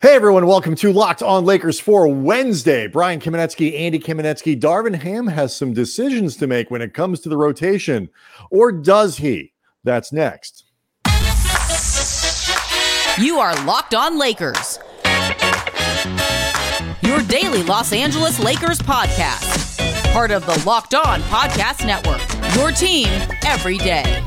Hey everyone, welcome to Locked On Lakers for Wednesday. Brian Kamenetzky, Andy Kamenetzky, Darvin Ham has some decisions to make when it comes to the rotation, or does he? That's next. You are Locked On Lakers, your daily Los Angeles Lakers podcast, part of the Locked On Podcast Network. Your team every day.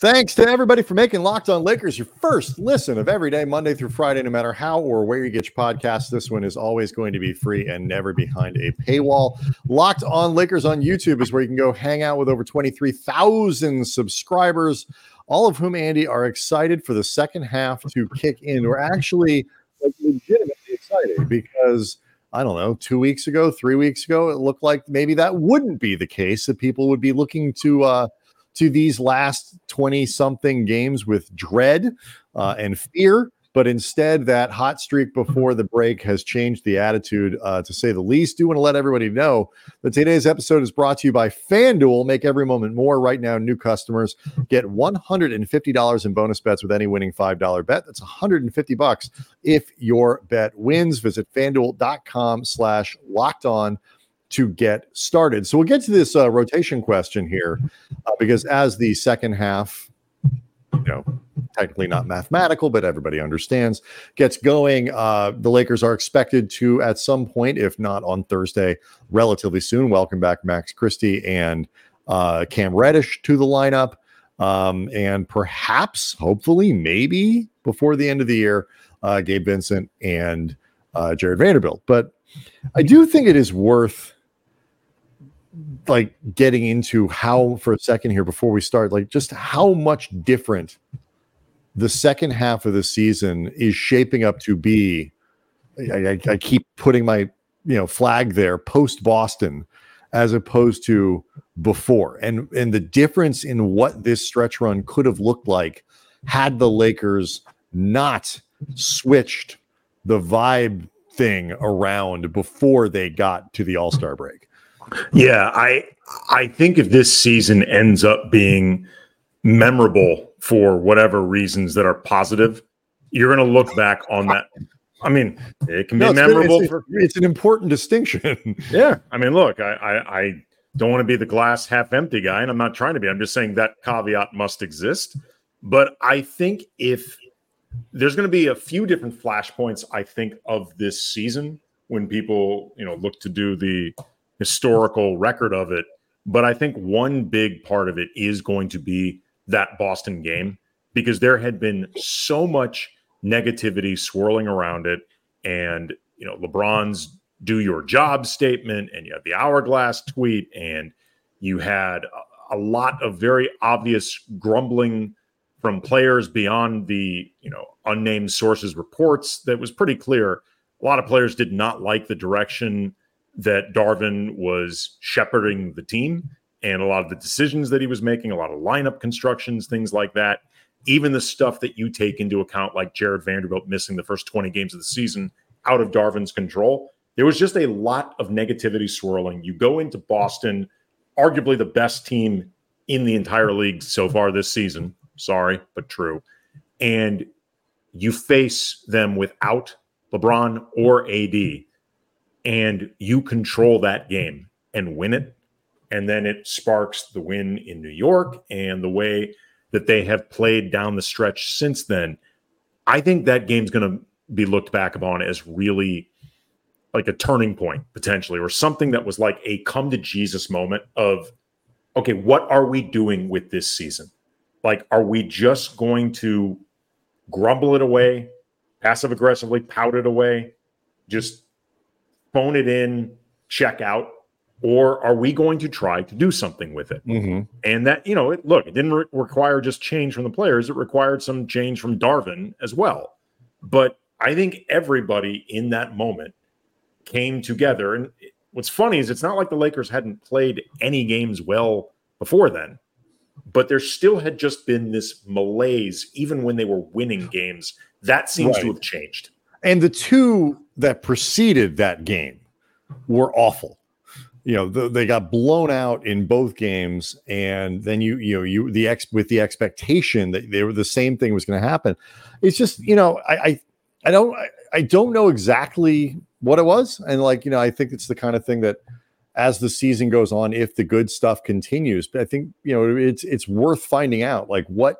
Thanks to everybody for making Locked On Lakers your first listen of every day, Monday through Friday, no matter how or where you get your podcast. This one is always going to be free and never behind a paywall. Locked On Lakers on YouTube is where you can go hang out with over 23,000 subscribers, all of whom, Andy, are excited for the second half to kick in. We're actually like, legitimately excited because. I don't know, two weeks ago, three weeks ago, it looked like maybe that wouldn't be the case, that people would be looking to uh, to these last 20 something games with dread uh, and fear. But instead, that hot streak before the break has changed the attitude, uh, to say the least. Do want to let everybody know that today's episode is brought to you by FanDuel. Make every moment more. Right now, new customers get $150 in bonus bets with any winning $5 bet. That's 150 bucks if your bet wins. Visit FanDuel.com slash locked on to get started. So we'll get to this uh, rotation question here uh, because as the second half, you know, technically not mathematical, but everybody understands, gets going, uh, the Lakers are expected to, at some point, if not on Thursday, relatively soon, welcome back Max Christie and uh, Cam Reddish to the lineup. Um, and perhaps, hopefully, maybe before the end of the year, uh, Gabe Vincent and uh, Jarred Vanderbilt. But I do think it is worth like getting into how for a second here before we start, like just how much different the second half of the season is shaping up to be. I, I, I keep putting my you know flag there post Boston as opposed to before, and and the difference in what this stretch run could have looked like had the Lakers not switched the vibe thing around before they got to the All Star break. Yeah, I I think if this season ends up being memorable for whatever reasons that are positive, you're going to look back on that. I mean, it can be no, it's memorable. It's, for, it's, an important distinction. yeah, I mean, look, I, I I don't want to be the glass half empty guy, and I'm not trying to be. I'm just saying that caveat must exist. But I think if there's going to be a few different flashpoints, I think of this season when people you know look to do the historical record of it. But I think one big part of it is going to be that Boston game because there had been so much negativity swirling around it. And, you know, LeBron's do your job statement, and you had the hourglass tweet, and you had a, lot of very obvious grumbling from players beyond the, you know, unnamed sources reports that was pretty clear. A lot of players did not like the direction that Darvin was shepherding the team and a lot of the decisions that he was making, a lot of lineup constructions, things like that. Even the stuff that you take into account, like Jarred Vanderbilt missing the first 20 games of the season out of Darvin's control. There was just a lot of negativity swirling. You go into Boston, arguably the best team in the entire league so far this season. Sorry, but true. And you face them without LeBron or AD and you control that game and win it. And then it sparks the win in New York and the way that they have played down the stretch since then. I think that game's going to be looked back upon as really like a turning point potentially, or something that was like a come to Jesus moment of, okay, what are we doing with this season? Like, are we just going to grumble it away, passive aggressively pout it away, just phone it in, check out, or are we going to try to do something with it? Mm-hmm. And that, you know, it, look, it didn't re- require just change from the players, it required some change from Darvin as well. But I think everybody in that moment came together. And what's funny is it's not like the Lakers hadn't played any games well before then, but there still had just been this malaise, even when they were winning games. That seems right. to have changed. And the two that preceded that game were awful. you know the, they got blown out in both games and then you you know you the ex with the expectation that they were the same thing was going to happen it's just you know i i, I don't I, I don't know exactly what it was and like you know i think it's the kind of thing that as the season goes on if the good stuff continues but i think you know it's it's worth finding out like what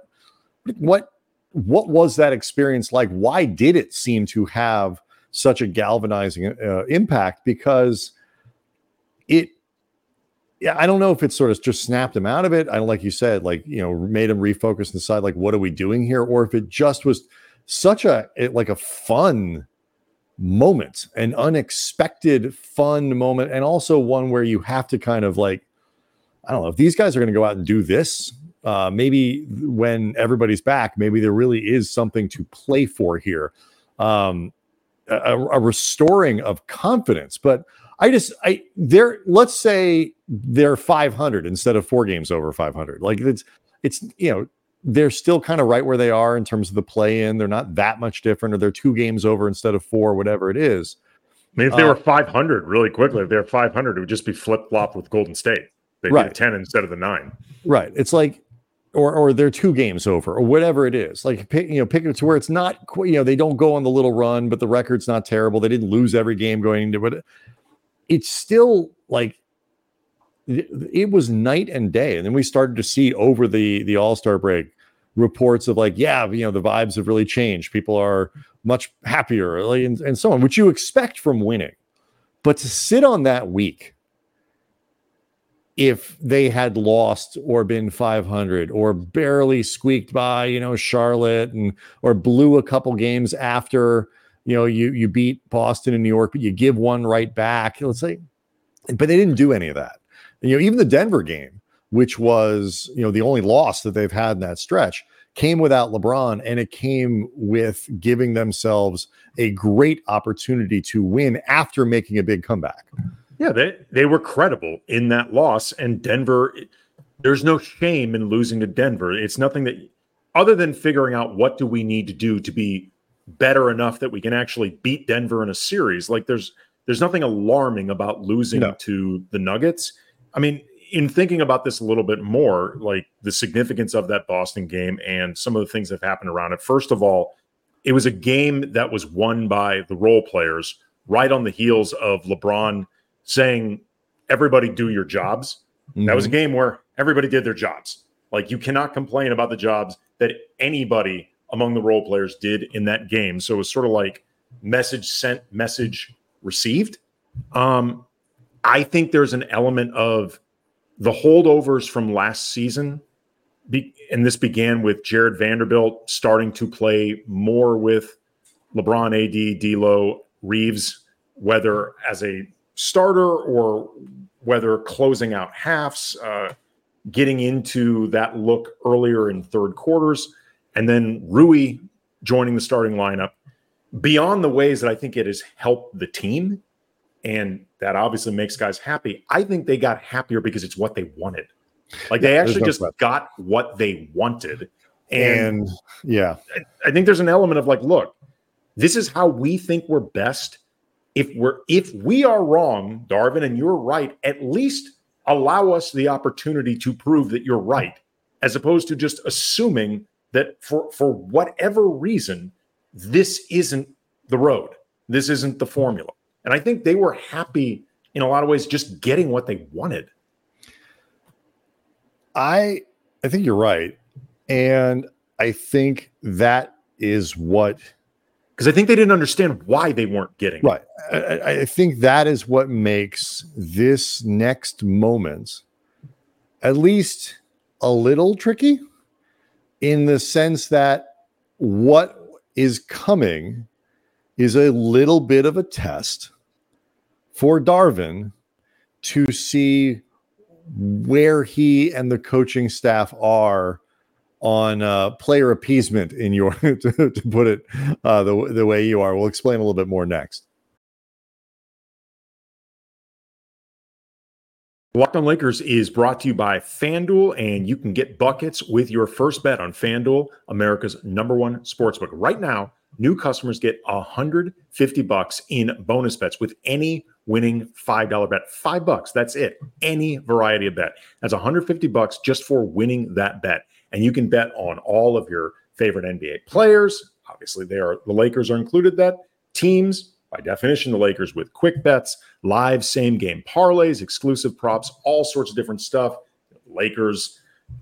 what what was that experience like? Why did it seem to have such a galvanizing uh, impact? Because it yeah, I don't know if it sort of just snapped him out of it. I don't like you said, like you know, made him refocus and decide like, what are we doing here, or if it just was such a like a fun moment, an unexpected fun moment, and also one where you have to kind of like, I don't know, if these guys are going to go out and do this, uh, maybe when everybody's back, maybe there really is something to play for here, um, a, a restoring of confidence, but. I just I they're let's say they're 500 instead of four games over 500. Like it's it's you know they're still kind of right where they are in terms of the play in. They're not that much different, or they're two games over instead of four, whatever it is. I mean, if they uh, were 500 really quickly, if they're 500, it would just be flip flop with Golden State. They right. did 10 instead of the nine. Right. It's like, or or they're two games over, or whatever it is. Like pick, you know, pick it to where it's not, you know, they don't go on the little run, but the record's not terrible. They didn't lose every game going into it it's still like it was night and day. And then we started to see over the the All Star break reports of like, yeah, you know, the vibes have really changed. People are much happier and, and so on, which you expect from winning. But to sit on that week, if they had lost or been 500 or barely squeaked by, you know, Charlotte and or blew a couple games after you know, you you beat Boston and New York, but you give one right back. Let's say, but they didn't do any of that. And, you know, even the Denver game, which was you know the only loss that they've had in that stretch, came without LeBron, and it came with giving themselves a great opportunity to win after making a big comeback. Yeah, they they were credible in that loss, and Denver. There's no shame in losing to Denver. It's nothing that, other than figuring out what do we need to do to be better enough that we can actually beat Denver in a series. Like there's there's nothing alarming about losing no. to the Nuggets. I mean, in thinking about this a little bit more, like the significance of that Boston game and some of the things that happened around it. First of all, it was a game that was won by the role players right on the heels of LeBron saying, Everybody do your jobs. Mm-hmm. That was a mm-hmm. game where everybody did their jobs. Like you cannot complain about the jobs that anybody among the role players did in that game. So it was sort of like message sent, message received. Um, I think there's an element of the holdovers from last season, be, and this began with Jarred Vanderbilt starting to play more with LeBron, AD, D'Lo, Reaves, whether as a starter or whether closing out halves, uh, getting into that look earlier in third quarters and then Rui joining the starting lineup. Beyond the ways that I think it has helped the team, and that obviously makes guys happy, I think they got happier because it's what they wanted. Like they actually no just got what they wanted. And, and yeah, I, I think there's an element of like, look, this is how we think we're best. If we're if we are wrong, Darvin, and you're right, at least allow us the opportunity to prove that you're right, as opposed to just assuming that for for whatever reason this isn't the road. This isn't the formula. And i think they were happy in a lot of ways just getting what they wanted. I i think you're right. And i think that is what because I think they didn't understand why they weren't getting right. I, I, think that is what makes this next moment at least a little tricky in the sense that what is coming is a little bit of a test for Darvin to see where he and the coaching staff are on uh, player appeasement in your to, to put it uh, the, the way you are. We'll explain a little bit more next. Locked on Lakers is brought to you by FanDuel, and you can get buckets with your first bet on FanDuel, America's number one sportsbook. Right now, new customers get 150 bucks in bonus bets with any winning $5 bet. Five bucks, that's it. Any variety of bet. That's 150 bucks just for winning that bet. And you can bet on all of your favorite NBA players. Obviously, they are the Lakers are included that teams, by definition, the Lakers with quick bets, live same game parlays, exclusive props, all sorts of different stuff. Lakers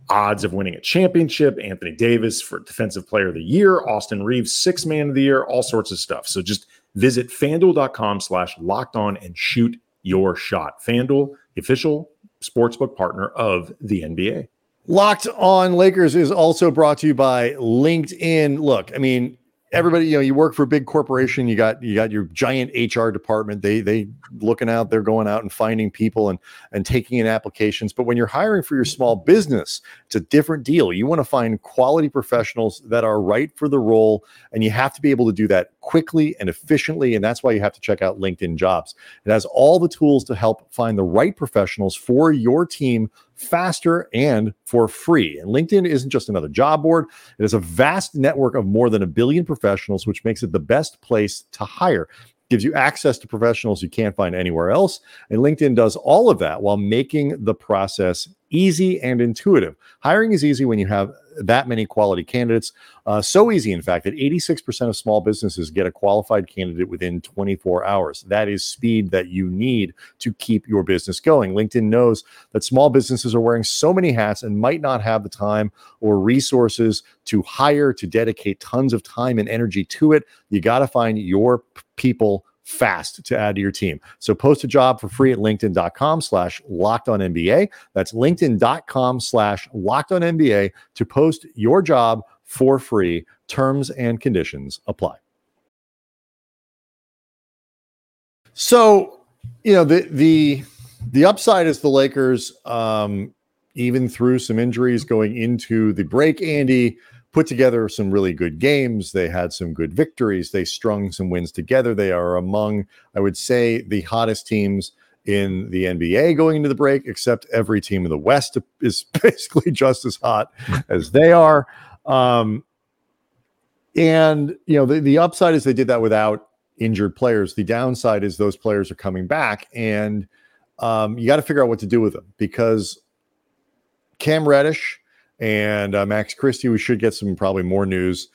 odds of winning a championship, Anthony Davis for defensive player of the year, Austin Reaves six man of the year, all sorts of stuff. So just visit fanduel.com slash locked on and shoot your shot. Fanduel, the official sportsbook partner of the NBA. Locked on Lakers is also brought to you by LinkedIn. Look, I mean, everybody, you know, you work for a big corporation, you got you got your giant HR department. They they looking out, they're going out and finding people and and taking in applications. But when you're hiring for your small business, it's a different deal. You want to find quality professionals that are right for the role, and you have to be able to do that quickly and efficiently. And that's why you have to check out LinkedIn Jobs. It has all the tools to help find the right professionals for your team faster and for free. And LinkedIn isn't just another job board, it is a vast network of more than a billion professionals, which makes it the best place to hire. Gives you access to professionals you can't find anywhere else. And LinkedIn does all of that while making the process easy and intuitive. Hiring is easy when you have that many quality candidates. Uh, so easy, in fact, that 86% of small businesses get a qualified candidate within 24 hours. That is speed that you need to keep your business going. LinkedIn knows that small businesses are wearing so many hats and might not have the time or resources to hire, to dedicate tons of time and energy to it. You got to find your people fast to add to your team. So post a job for free at linkedin.com slash locked on NBA. That's linkedin.com slash locked on NBA to post your job for free. Terms and conditions apply. So, you know, the the the upside is the Lakers, um, even through some injuries going into the break, Andy put together some really good games. They had some good victories. They strung some wins together. They are among, I would say, the hottest teams in the NBA going into the break, except every team in the West is basically just as hot as they are. Um, and you know, the, the upside is they did that without injured players. The downside is those players are coming back, and um, you got to figure out what to do with them because Cam Reddish and uh, Max Christie. We should get some probably more news,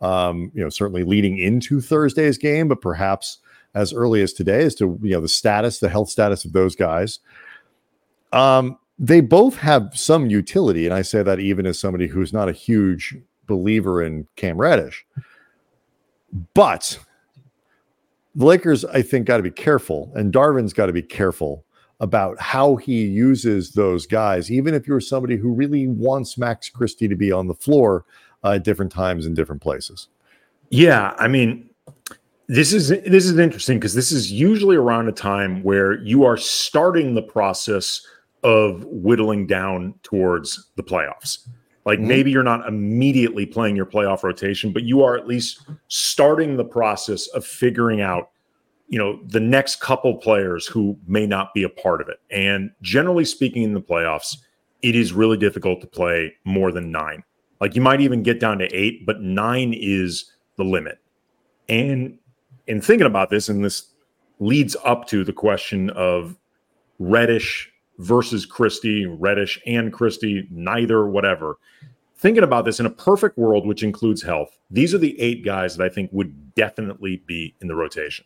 um, you know, certainly leading into Thursday's game, but perhaps as early as today as to you know the status, the health status of those guys. Um, they both have some utility, and I say that even as somebody who's not a huge believer in Cam Reddish, but the Lakers, I think, got to be careful, and Darvin's got to be careful about how he uses those guys, even if you're somebody who really wants Max Christie to be on the floor uh, at different times in different places. Yeah, I mean, this is this is interesting because this is usually around a time where you are starting the process of whittling down towards the playoffs. Like mm-hmm. maybe you're not immediately playing your playoff rotation, but you are at least starting the process of figuring out you know the next couple players who may not be a part of it. And generally speaking in the playoffs it is really difficult to play more than nine. Like you might even get down to eight but nine is the limit. And in thinking about this and this leads up to the question of reddish versus christie reddish and christie neither whatever. Thinking about this in a perfect world which includes health these are the eight guys that i think would definitely be in the rotation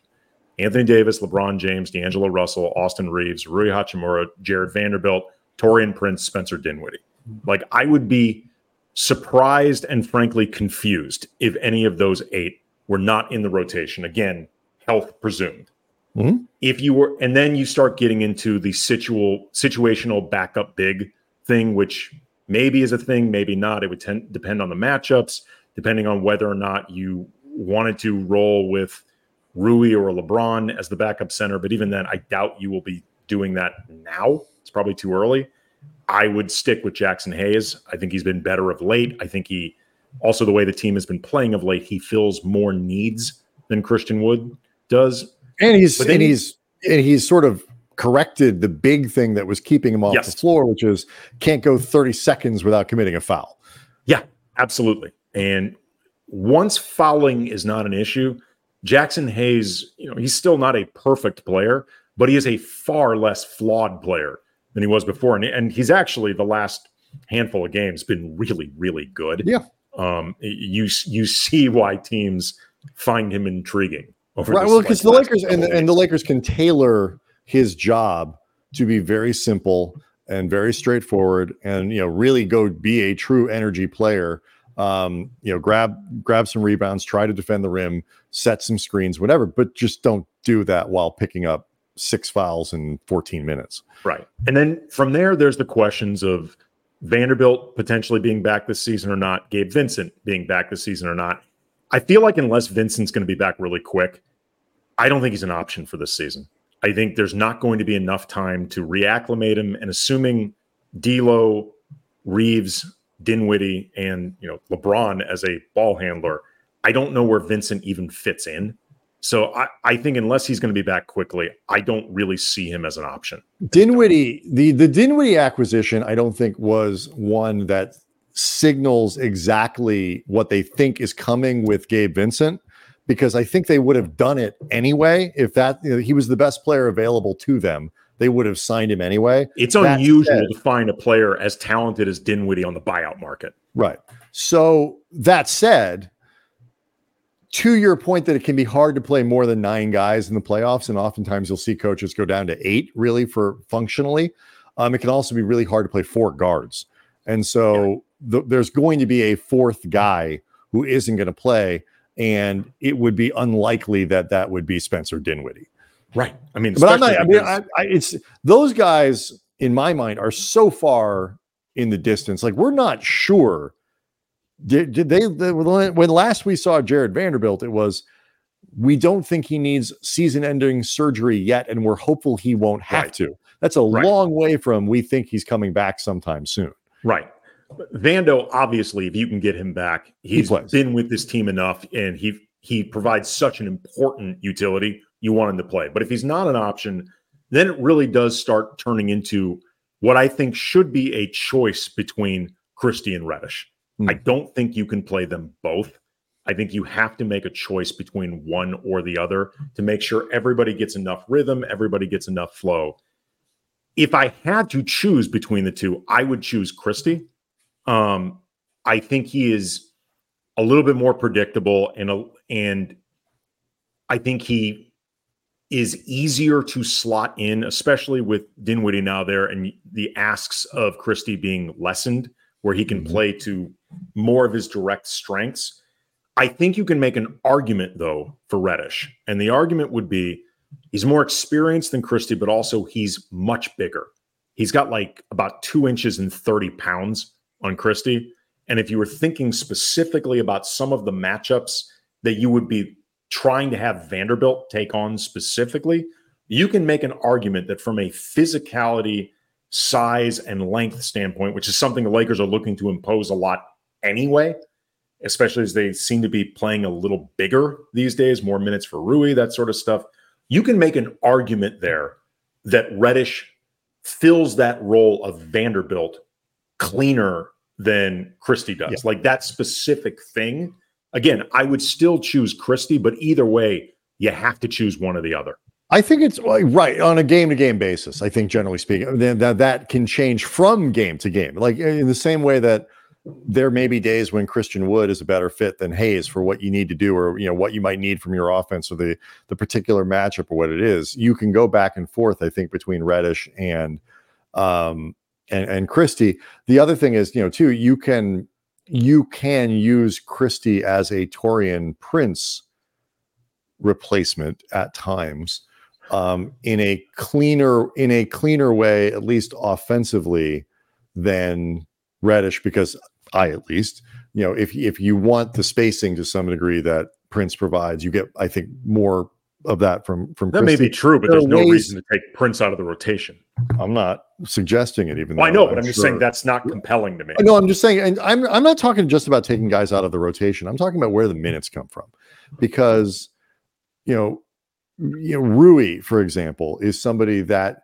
Anthony Davis, LeBron James, D'Angelo Russell, Austin Reaves, Rui Hachimura, Jarred Vanderbilt, Taurean Prince, Spencer Dinwiddie. Like I would be surprised and frankly confused if any of those eight were not in the rotation. Again, health presumed. Mm-hmm. If you were, and then you start getting into the situal situational backup big thing, which maybe is a thing, maybe not. It would tend, depend on the matchups, depending on whether or not you wanted to roll with Rui or LeBron as the backup center. But even then, I doubt you will be doing that now. It's probably too early. I would stick with Jaxson Hayes. I think he's been better of late. I think he also the way the team has been playing of late, he fills more needs than Christian Wood does. And he's and he's and he's sort of corrected the big thing that was keeping him off Yes. the floor, which is can't go 30 seconds without committing a foul. Yeah, absolutely. And once fouling is not an issue, Jaxson Hayes, you know, he's still not a perfect player, but he is a far less flawed player than he was before. And, and he's actually the last handful of games been really, really good. Yeah. Um, you you see why teams find him intriguing. Right. Well, because the Lakers and the, and the. Lakers can tailor his job to be very simple and very straightforward, and you know, really go be a true energy player. Um, you know, grab grab some rebounds, try to defend the rim, set some screens, whatever, but just don't do that while picking up six fouls in 14 minutes. Right. And then from there, there's the questions of Vanderbilt potentially being back this season or not, Gabe Vincent being back this season or not. I feel like unless Vincent's going to be back really quick, I don't think he's an option for this season. I think there's not going to be enough time to reacclimate him. And assuming D'Lo, Reaves, Dinwiddie, and you know LeBron as a ball handler, I don't know where Vincent even fits in. So I, I think unless he's going to be back quickly, I don't really see him as an option. Dinwiddie, the the Dinwiddie acquisition, I don't think was one that signals exactly what they think is coming with Gabe Vincent, because I think they would have done it anyway if that you know, he was the best player available to them. They would have signed him anyway. It's That unusual said- to find a player as talented as Dinwiddie on the buyout market. Right. So that said, to your point that it can be hard to play more than nine guys in the playoffs, and oftentimes you'll see coaches go down to eight really for functionally. Um, it can also be really hard to play four guards. And so th- there's going to be a fourth guy who isn't going to play. And it would be unlikely that that would be Spencer Dinwiddie. Right. I mean, But I'm not, I mean, I, I, it's those guys in my mind are so far in the distance. Like we're not sure. Did, did they, the, when last we saw Jarred Vanderbilt, it was, we don't think he needs season ending surgery yet. And we're hopeful he won't have Right. to. That's a Right. long way from we think he's coming back sometime soon. right. Vando, obviously, if you can get him back, he's plays. been with this team enough and he he provides such an important utility. You want him to play. But if he's not an option, then it really does start turning into what I think should be a choice between Christie and Reddish. Hmm. I don't think you can play them both. I think you have to make a choice between one or the other to make sure everybody gets enough rhythm, everybody gets enough flow. If I had to choose between the two, I would choose Christie. Um, I think he is a little bit more predictable and a, and I think he is easier to slot in, especially with Dinwiddie now there and the asks of Christie being lessened, where he can Mhm. play to more of his direct strengths. I think you can make an argument though for Reddish, and the argument would be he's more experienced than Christie, but also he's much bigger. He's got like about two inches and 30 pounds on Christie. And if you were thinking specifically about some of the matchups that you would be trying to have Vanderbilt take on specifically, you can make an argument that from a physicality, size, and length standpoint, which is something the Lakers are looking to impose a lot anyway, especially as they seem to be playing a little bigger these days, more minutes for Rui, that sort of stuff. You can make an argument there that Reddish fills that role of Vanderbilt cleaner than Christie does. Yeah. Like that specific thing. Again, I would still choose Christie, but either way, you have to choose one or the other. I think it's right on a game to game basis. I think generally speaking, that, that can change from game to game. Like in the same way that there may be days when Christian Wood is a better fit than Hayes for what you need to do, or you know what you might need from your offense, or the the particular matchup, or what it is. You can go back and forth. I think between Reddish and um and and Christie. The other thing is, you know, too, you can you can use Christie as a Taurean Prince replacement at times um, in a cleaner in a cleaner way, at least offensively, than Reddish, because I at least, you know, if if you want the spacing to some degree that Prince provides, you get, I think, more of that from from That may be true, but There there's no ways- reason to take Prince out of the rotation. I'm not suggesting it, even Well, I know, but I'm just saying that's not compelling to me. No, I'm just saying, and I'm I'm not talking just about taking guys out of the rotation. I'm talking about where the minutes come from, because you know, you know, Rui, for example, is somebody that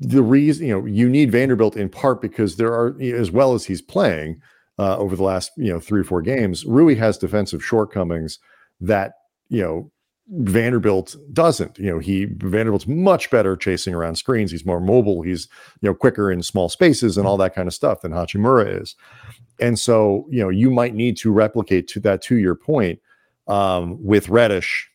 the reason you know you need Vanderbilt in part because there are as well as he's playing uh, over the last you know three or four games, Rui has defensive shortcomings that you know Vanderbilt doesn't. You know, he Vanderbilt's much better chasing around screens. He's more mobile. He's you know quicker in small spaces and all that kind of stuff than Hachimura is. And so you know you might need to replicate to that to your point um, with Reddish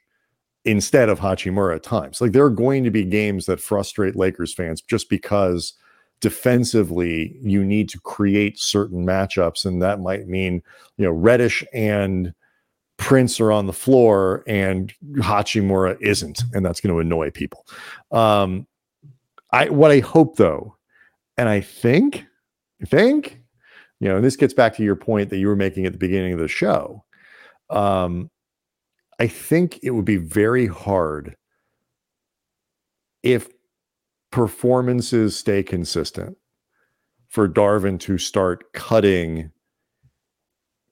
instead of Hachimura at times. Like there are going to be games that frustrate Lakers fans just because defensively you need to create certain matchups, and that might mean you know Reddish and Prince are on the floor and Hachimura isn't, and that's going to annoy people. Um, I what I hope though, and I think, I think, you know, and this gets back to your point that you were making at the beginning of the show. Um, I think it would be very hard if performances stay consistent for Darvin to start cutting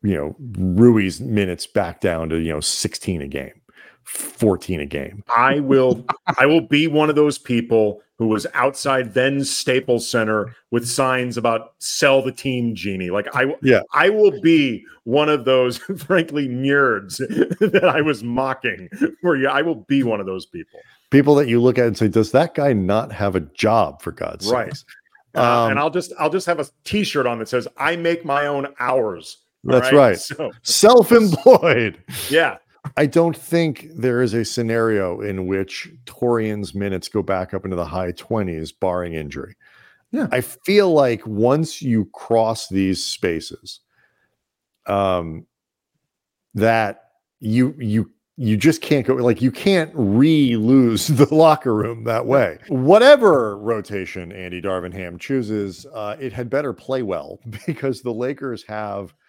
you know, Rui's minutes back down to, you know, 16 a game, 14 a game. I will I will be one of those people who was outside then Staples Center with signs about sell the team Jeanie. Like I yeah, I will be one of those frankly nerds that I was mocking for you. I will be one of those people. People that you look at and say, does that guy not have a job for God's right. sake? Uh, um, and I'll just I'll just have a t-shirt on that says I make my own hours that's right. right. So, Self-employed. Yeah. I don't think there is a scenario in which Taurean's minutes go back up into the high 20s, barring injury. Yeah. I feel like once you cross these spaces, um, that you you you just can't go like you can't re-lose the locker room that way. Whatever rotation Andy Darvin Ham chooses, uh, it had better play well because the Lakers have –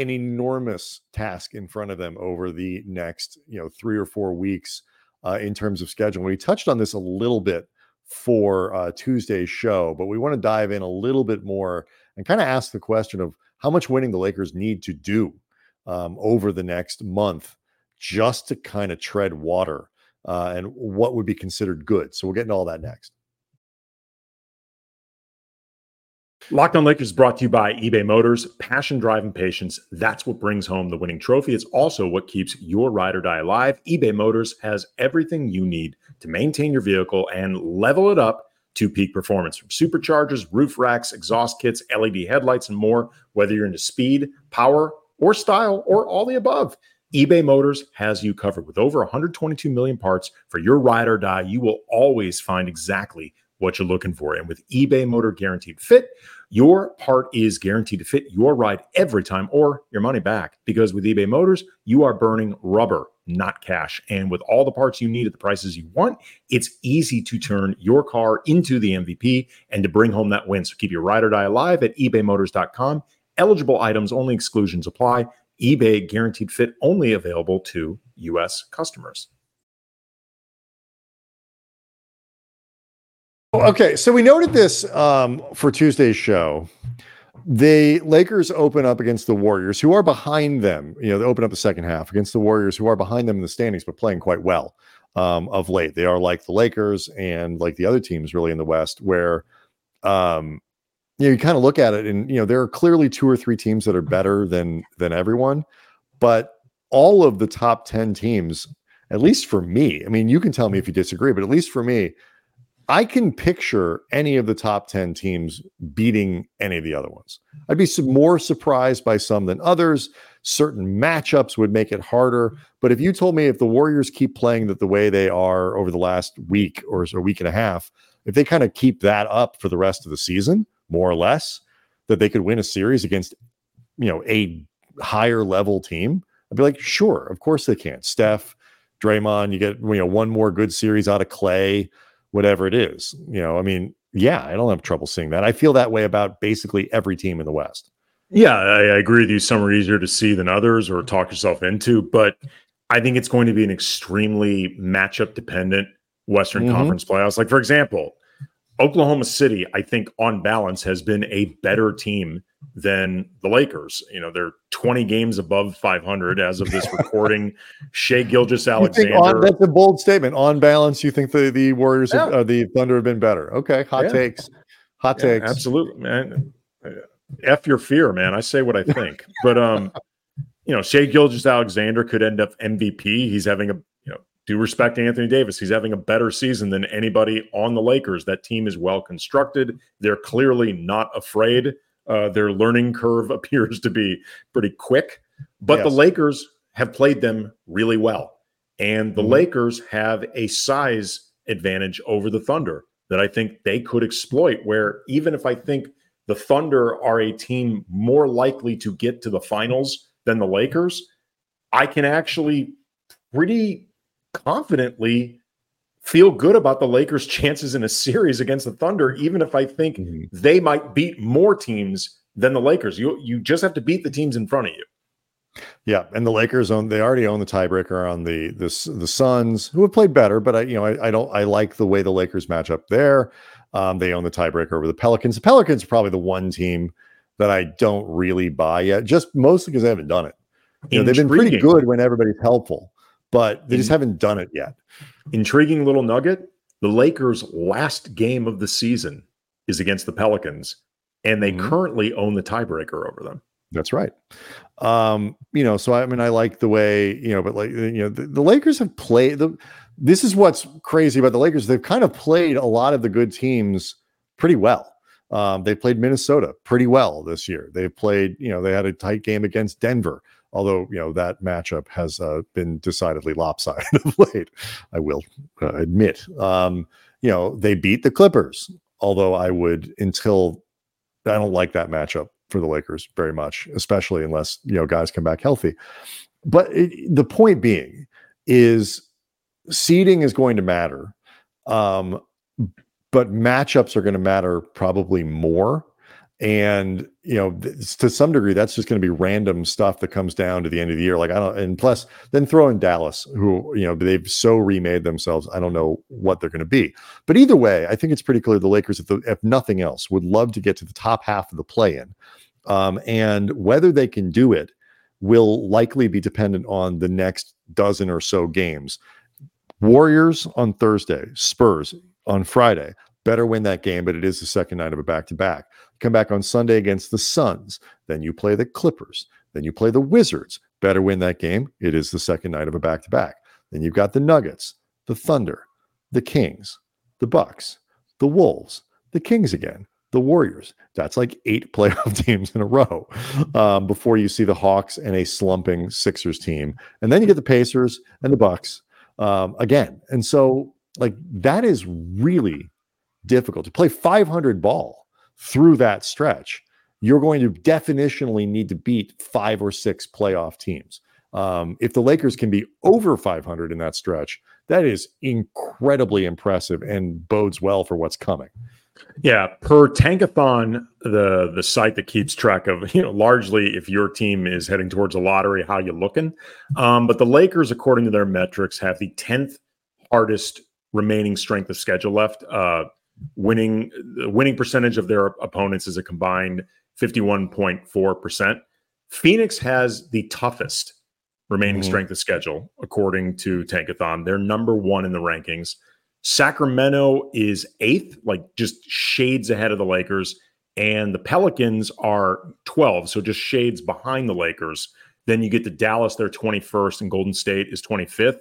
an enormous task in front of them over the next, you know, three or four weeks uh, in terms of schedule. We touched on this a little bit for uh, Tuesday's show, but we want to dive in a little bit more and kind of ask the question of how much winning the Lakers need to do um, over the next month just to kind of tread water uh, and what would be considered good. So we'll get into all that next. Locked on Lakers brought to you by eBay Motors. Passion, drive, and patience. That's what brings home the winning trophy. It's also what keeps your ride or die alive. eBay Motors has everything you need to maintain your vehicle and level it up to peak performance from superchargers, roof racks, exhaust kits, LED headlights, and more. Whether you're into speed, power, or style, or all the above, eBay Motors has you covered. With over 122 million parts for your ride or die, you will always find exactly what you're looking for. And with eBay Motor Guaranteed Fit, your part is guaranteed to fit your ride every time or your money back. Because with eBay Motors, you are burning rubber, not cash. And with all the parts you need at the prices you want, it's easy to turn your car into the MVP and to bring home that win. So keep your ride or die alive at ebaymotors.com. Eligible items only, exclusions apply. eBay guaranteed fit only available to U.S. customers. Okay, so we noted this um, for Tuesday's show. The Lakers open up against the Warriors, who are behind them. You know, they open up the second half against the Warriors, who are behind them in the standings, but playing quite well um, of late. They are like the Lakers and like the other teams, really in the West, where um, you know you kind of look at it, and you know there are clearly two or three teams that are better than than everyone, but all of the top ten teams, at least for me, I mean, you can tell me if you disagree, but at least for me I can picture any of the top 10 teams beating any of the other ones. I'd be more surprised by some than others. Certain matchups would make it harder. But if you told me if the Warriors keep playing that the way they are over the last week or a week and a half, if they kind of keep that up for the rest of the season, more or less, that they could win a series against, you know, a higher level team, I'd be like, sure, of course they can. Steph, Draymond, you get you know one more good series out of Clay whatever it is. You know, I mean, yeah, I don't have trouble seeing that. I feel that way about basically every team in the West. Yeah, I, I agree with you. Some are easier to see than others or talk yourself into, but I think it's going to be an extremely matchup dependent Western mm-hmm. Conference playoffs. Like, for example, Oklahoma City, I think on balance has been a better team than the Lakers. You know, they're 20 games above 500 as of this recording. Shai Gilgeous-Alexander. On, that's a bold statement. On balance, you think the, the Warriors, yeah. have, uh, the Thunder have been better. Okay. Hot yeah. takes. Hot yeah, takes. Absolutely, man. F your fear, man. I say what I think. but, um, you know, Shai Gilgeous-Alexander could end up MVP. He's having a due respect Anthony Davis, he's having a better season than anybody on the Lakers. That team is well constructed. They're clearly not afraid. Uh, their learning curve appears to be pretty quick, but yes. the Lakers have played them really well. And the mm-hmm. Lakers have a size advantage over the Thunder that I think they could exploit. Where even if I think the Thunder are a team more likely to get to the finals than the Lakers, I can actually pretty confidently feel good about the Lakers' chances in a series against the Thunder, even if I think mm-hmm. they might beat more teams than the Lakers. You you just have to beat the teams in front of you. Yeah, and the Lakers own they already own the tiebreaker on the the the Suns, who have played better, but I you know I, I don't I like the way the Lakers match up there. Um, they own the tiebreaker over the Pelicans. The Pelicans are probably the one team that I don't really buy yet, just mostly because they haven't done it. You know, they've been pretty good when everybody's helpful but they just haven't done it yet. Intriguing little nugget the Lakers' last game of the season is against the Pelicans, and they mm-hmm. currently own the tiebreaker over them. That's right. Um, you know, so I mean, I like the way, you know, but like, you know, the, the Lakers have played the, this is what's crazy about the Lakers. They've kind of played a lot of the good teams pretty well. Um, they played Minnesota pretty well this year. They've played, you know, they had a tight game against Denver although you know that matchup has uh, been decidedly lopsided of late. I will uh, admit. Um, you know they beat the Clippers, although I would until I don't like that matchup for the Lakers very much, especially unless you know guys come back healthy. But it, the point being is seeding is going to matter, um, but matchups are going to matter probably more and you know to some degree that's just going to be random stuff that comes down to the end of the year. Like i don't and plus then throw in dallas who you know they've so remade themselves i don't know what they're going to be. But either way i think it's pretty clear the lakers if, the, if nothing else would love to get to the top half of the play in um, and whether they can do it will likely be dependent on the next dozen or so games. Warriors on thursday spurs on friday better win that game but it is the second night of a back-to-back Come back on Sunday against the Suns. Then you play the Clippers. Then you play the Wizards. Better win that game. It is the second night of a back to back. Then you've got the Nuggets, the Thunder, the Kings, the Bucks, the Wolves, the Kings again, the Warriors. That's like eight playoff teams in a row um, before you see the Hawks and a slumping Sixers team, and then you get the Pacers and the Bucks um, again. And so, like that is really difficult to play 500 ball through that stretch, you're going to definitionally need to beat five or six playoff teams. Um, if the Lakers can be over 500 in that stretch, that is incredibly impressive and bodes well for what's coming. Yeah, per Tankathon, the the site that keeps track of you know largely if your team is heading towards a lottery, how you looking. Um, but the Lakers, according to their metrics, have the tenth hardest remaining strength of schedule left. Uh, winning the winning percentage of their opponents is a combined 51.4%. Phoenix has the toughest remaining mm-hmm. strength of schedule according to Tankathon. They're number 1 in the rankings. Sacramento is 8th, like just shades ahead of the Lakers, and the Pelicans are 12, so just shades behind the Lakers. Then you get to Dallas, they're 21st, and Golden State is 25th.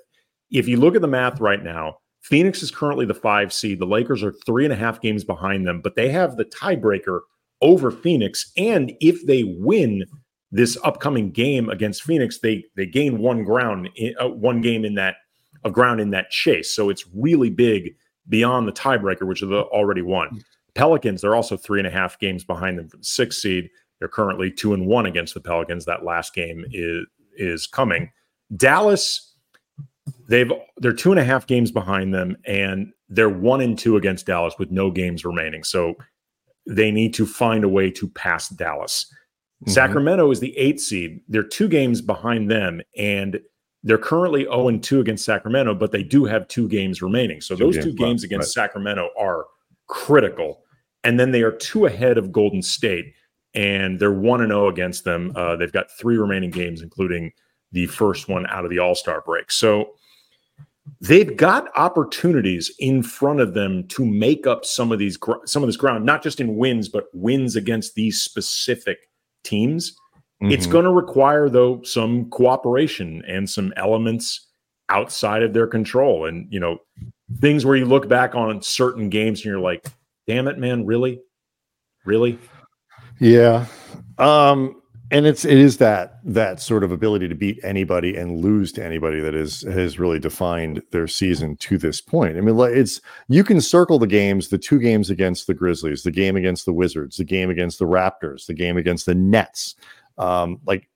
If you look at the math right now, Phoenix is currently the five seed. The Lakers are three and a half games behind them, but they have the tiebreaker over Phoenix. And if they win this upcoming game against Phoenix, they they gain one ground, uh, one game in that of ground in that chase. So it's really big beyond the tiebreaker, which is already won. Pelicans, they're also three and a half games behind them for the sixth seed. They're currently two and one against the Pelicans. That last game is is coming. Dallas they've they're two and a half games behind them, and they're one and two against Dallas with no games remaining. So they need to find a way to pass Dallas. Mm-hmm. Sacramento is the eighth seed. They're two games behind them, and they're currently 0 and 2 against Sacramento, but they do have two games remaining. So two those games two games against right. Sacramento are critical. And then they are two ahead of Golden State, and they're one and zero oh against them. Uh, they've got three remaining games, including the first one out of the All Star break. So they've got opportunities in front of them to make up some of these some of this ground, not just in wins, but wins against these specific teams. Mm-hmm. It's going to require though some cooperation and some elements outside of their control, and you know things where you look back on certain games and you're like, "Damn it, man! Really, really." Yeah. Um, and it's it is that that sort of ability to beat anybody and lose to anybody that is has really defined their season to this point. I mean, it's you can circle the games, the two games against the Grizzlies, the game against the Wizards, the game against the Raptors, the game against the Nets. Um, like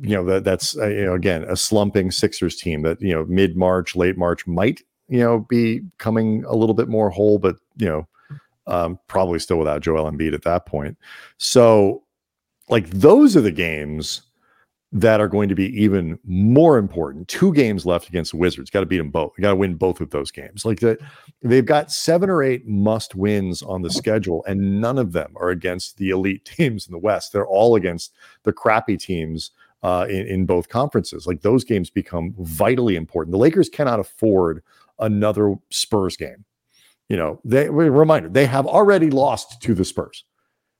you know that that's uh, you know again a slumping Sixers team that you know mid March, late March might you know be coming a little bit more whole, but you know um, probably still without Joel Embiid at that point. So like those are the games that are going to be even more important. Two games left against the Wizards. Got to beat them both. Got to win both of those games. Like that, they've got seven or eight must wins on the schedule, and none of them are against the elite teams in the West. They're all against the crappy teams uh, in, in both conferences. Like those games become vitally important. The Lakers cannot afford another Spurs game. You know, they reminder they have already lost to the Spurs.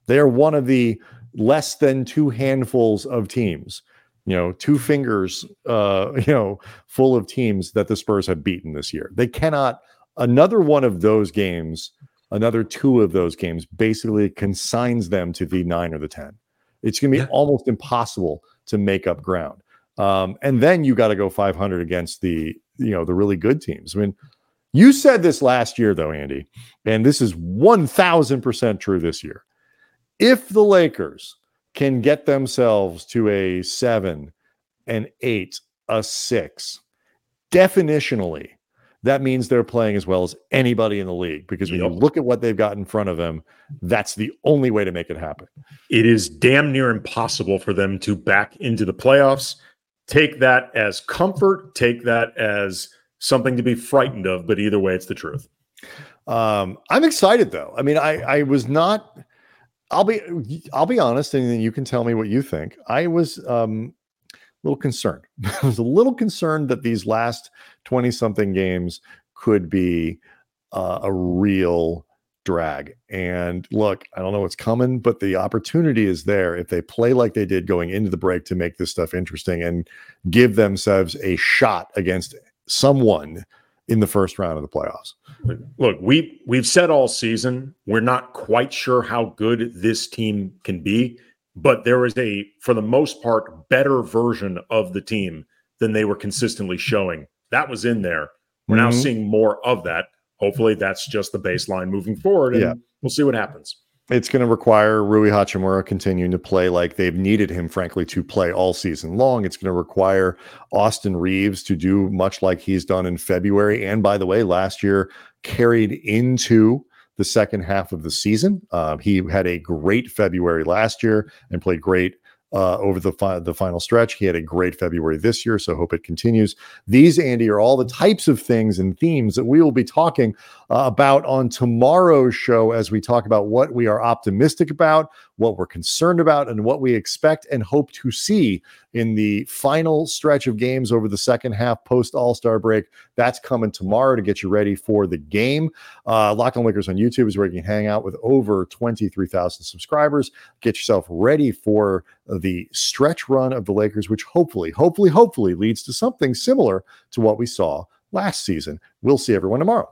They are one of the less than two handfuls of teams you know two fingers uh you know full of teams that the spurs have beaten this year. They cannot another one of those games another two of those games basically consigns them to the 9 or the 10 it's going to be yeah. almost impossible to make up ground. Um and then you got to go 500 against the you know the really good teams. I mean you said this last year though andy and this is 1000% true this year if the Lakers can get themselves to a seven, an eight, a six, definitionally, that means they're playing as well as anybody in the league because when yep. you look at what they've got in front of them, that's the only way to make it happen. It is damn near impossible for them to back into the playoffs. Take that as comfort, take that as something to be frightened of, but either way, it's the truth. Um, I'm excited though. I mean, I I was not I'll be I'll be honest, and then you can tell me what you think. I was um, a little concerned. I was a little concerned that these last twenty something games could be uh, a real drag. And look, I don't know what's coming, but the opportunity is there if they play like they did going into the break to make this stuff interesting and give themselves a shot against someone in the first round of the playoffs. Look, we we've said all season we're not quite sure how good this team can be, but there is a for the most part better version of the team than they were consistently showing. That was in there. We're mm-hmm. now seeing more of that. Hopefully that's just the baseline moving forward and yeah. we'll see what happens it's going to require Rui Hachimura continuing to play like they've needed him, frankly, to play all season long. It's going to require Austin Reaves to do much like he's done in February. And by the way, last year carried into the second half of the season. Uh, he had a great February last year and played great uh, over the fi- the final stretch. He had a great February this year, so hope it continues. These, Andy, are all the types of things and themes that we will be talking uh, about on tomorrow's show as we talk about what we are optimistic about, what we're concerned about, and what we expect and hope to see in the final stretch of games over the second half post All Star break. That's coming tomorrow to get you ready for the game. Uh, Locked on Lakers on YouTube is where you can hang out with over 23,000 subscribers. Get yourself ready for the stretch run of the Lakers, which hopefully, hopefully, hopefully leads to something similar to what we saw last season. We'll see everyone tomorrow.